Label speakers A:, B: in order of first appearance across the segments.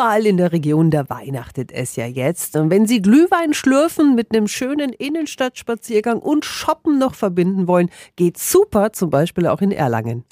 A: überall in der Region, da weihnachtet es ja jetzt. Und wenn Sie Glühwein schlürfen mit einem schönen Innenstadtspaziergang und Shoppen noch verbinden wollen, geht's super, zum Beispiel auch in Erlangen.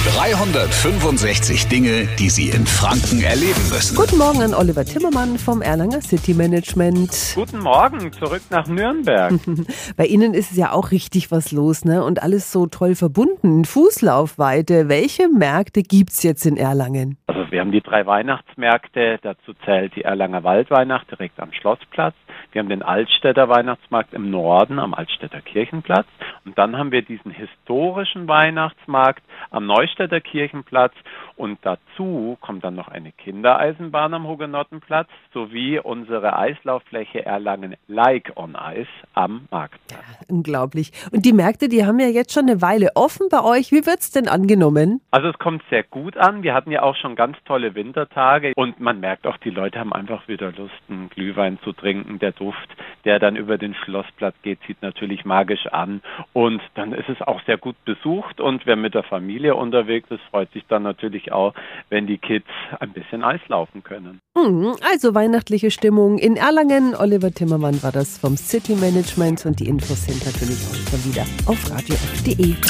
B: 365 Dinge, die Sie in Franken erleben müssen.
A: Guten Morgen an Oliver Timmermann vom Erlanger City Management.
C: Guten Morgen, zurück nach Nürnberg.
A: Bei Ihnen ist es ja auch richtig was los, ne? Und alles so toll verbunden, Fußlaufweite. Welche Märkte gibt's jetzt in Erlangen?
C: Also wir haben die drei Weihnachtsmärkte, dazu zählt die Erlanger Waldweihnacht direkt am Schlossplatz. Wir haben den Altstädter Weihnachtsmarkt im Norden am Altstädter Kirchenplatz. Und dann haben wir diesen historischen Weihnachtsmarkt am Neustädter Kirchenplatz. Und dazu kommt dann noch eine Kindereisenbahn am Hugenottenplatz sowie unsere Eislauffläche Erlangen Like on Ice am Marktplatz.
A: Unglaublich. Und die Märkte, die haben ja jetzt schon eine Weile offen bei euch. Wie wird's denn angenommen?
C: Also es kommt sehr gut an. Wir hatten ja auch schon ganz tolle Wintertage und man merkt auch, die Leute haben einfach wieder Lust, einen Glühwein zu trinken. Der Duft, der dann über den Schlossplatz geht, zieht natürlich magisch an und dann ist es auch sehr gut besucht und wer mit der Familie unterwegs ist, freut sich dann natürlich auch, wenn die Kids ein bisschen Eis laufen können.
A: Mhm, Also weihnachtliche Stimmung in Erlangen. Oliver Timmermann war das vom City Management und die Infos sind natürlich auch schon wieder auf radiof.de.